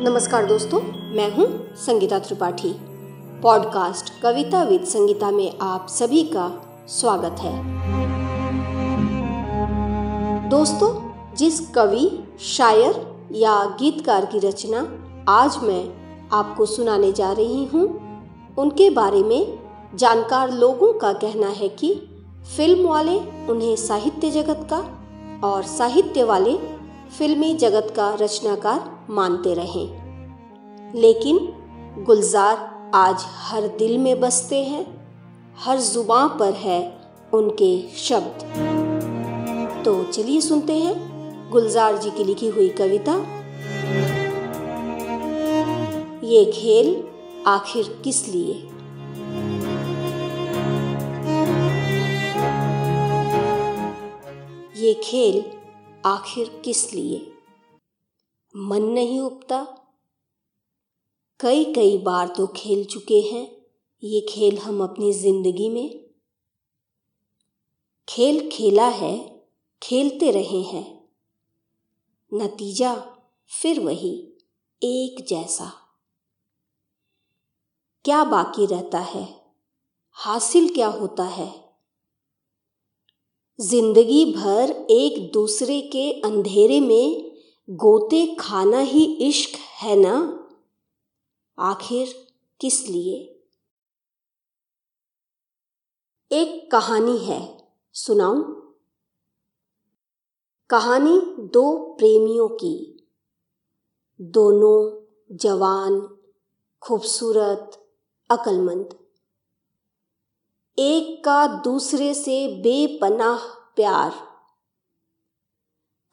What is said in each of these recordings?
नमस्कार दोस्तों, मैं हूँ Sangeeta Tripathi. Podcast Kavita with Sangeeta में आप सभी का स्वागत है। दोस्तों, जिस कवि, शायर या गीतकार की रचना आज मैं आपको सुनाने जा रही हूँ, उनके बारे में जानकार लोगों का कहना है कि फ़िल्म वाले उन्हें साहित्य जगत का और साहित्य वाले फिल्मी जगत का रचनाकार मानते रहे। लेकिन गुलजार आज हर दिल में बसते हैं, हर जुबां पर है उनके शब्द। तो चलिए सुनते हैं गुलजार जी की लिखी हुई कविता। ये खेल आखिर किस लिए? ये खेल आखिर किस लिए? मन नहीं उपता कई कई बार तो खेल चुके हैं, ये खेल हम अपनी ज़िंदगी में। खेल खेला है, खेलते रहे हैं। नतीजा फिर वही, एक जैसा। क्या बाकी रहता है? हासिल क्या होता है? ज़िंदगी भर एक दूसरे के अंधेरे में गोते खाना ही इश्क है ना? आखिर किस लिए? एक कहानी है, सुनाऊं? कहानी दो प्रेमियों की। दोनों जवान, खूबसूरत, अकलमंद। एक का दूसरे से बेपनाह प्यार।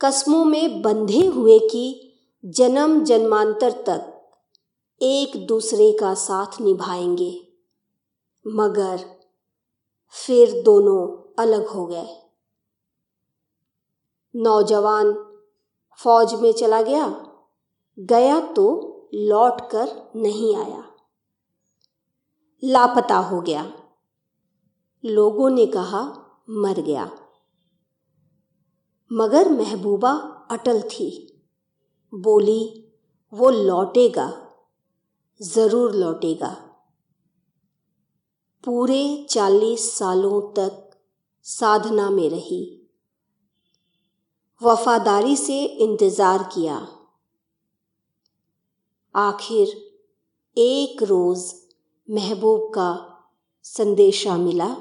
कस्मों में बंधे हुए कि जन्म जन्मांतर तक एक दूसरे का साथ निभाएँगे। मगर फिर दोनों अलग हो गए। नौजवान फौज में चला गया। गया तो लौट कर नहीं आया। लापता हो गया। लोगों ने कहा, मर गया। मगर महबूबा अटल थी। बोली, वो लौटेगा, ज़रूर लौटेगा। पूरे चालीस सालों तक साधना में रही। वफादारी से इंतज़ार किया। आखिर एक रोज़ महबूब का संदेशा मिला,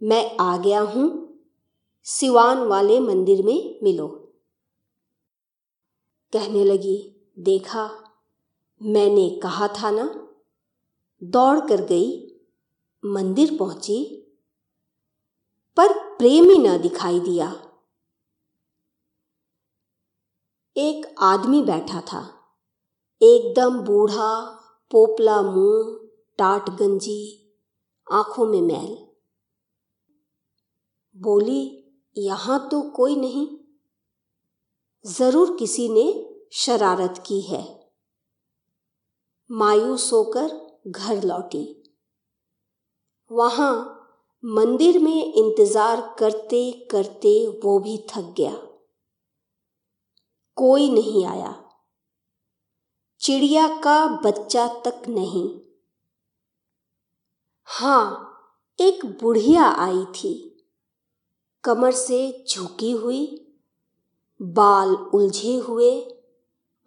मैं आ गया हूँ सिवान वाले मंदिर में मिलो। कहने लगी, देखा, मैंने कहा था ना, दौड़ कर गई, मंदिर पहुँची, पर प्रेम ही ना दिखाई दिया। एक आदमी बैठा था, एकदम बूढ़ा, पोपला मुँह, टाट गंजी, आँखों में मैल। बोली यहाँ तो कोई नहीं। ज़रूर किसी ने शरारत की है। मायूस होकर घर लौटी। वहाँ मंदिर में इंतज़ार करते करते वो भी थक गया। कोई नहीं आया। चिड़िया का बच्चा तक नहीं। हाँ एक बुढ़िया आई थी। कमर से झुकी हुई, बाल उलझे हुए,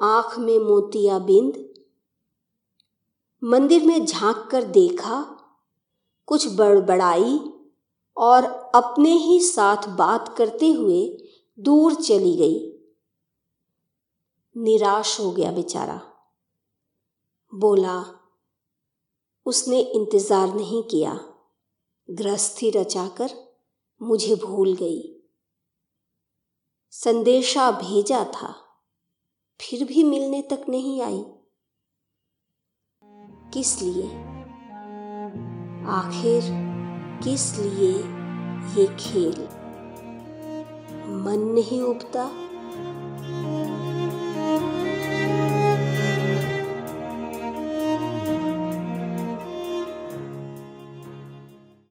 आँख में मोतिया बिंद। मंदिर में झाँक कर देखा, कुछ बड़बड़ाई और अपने ही साथ बात करते हुए दूर चली गई। निराश हो गया बेचारा। बोला, उसने इंतज़ार नहीं किया गृहस्थी रचाकर मुझे भूल गई। संदेशा भेजा था, फिर भी मिलने तक नहीं आई। किस लिए? आखिर किस लिए ये खेल? मन नहीं उबता।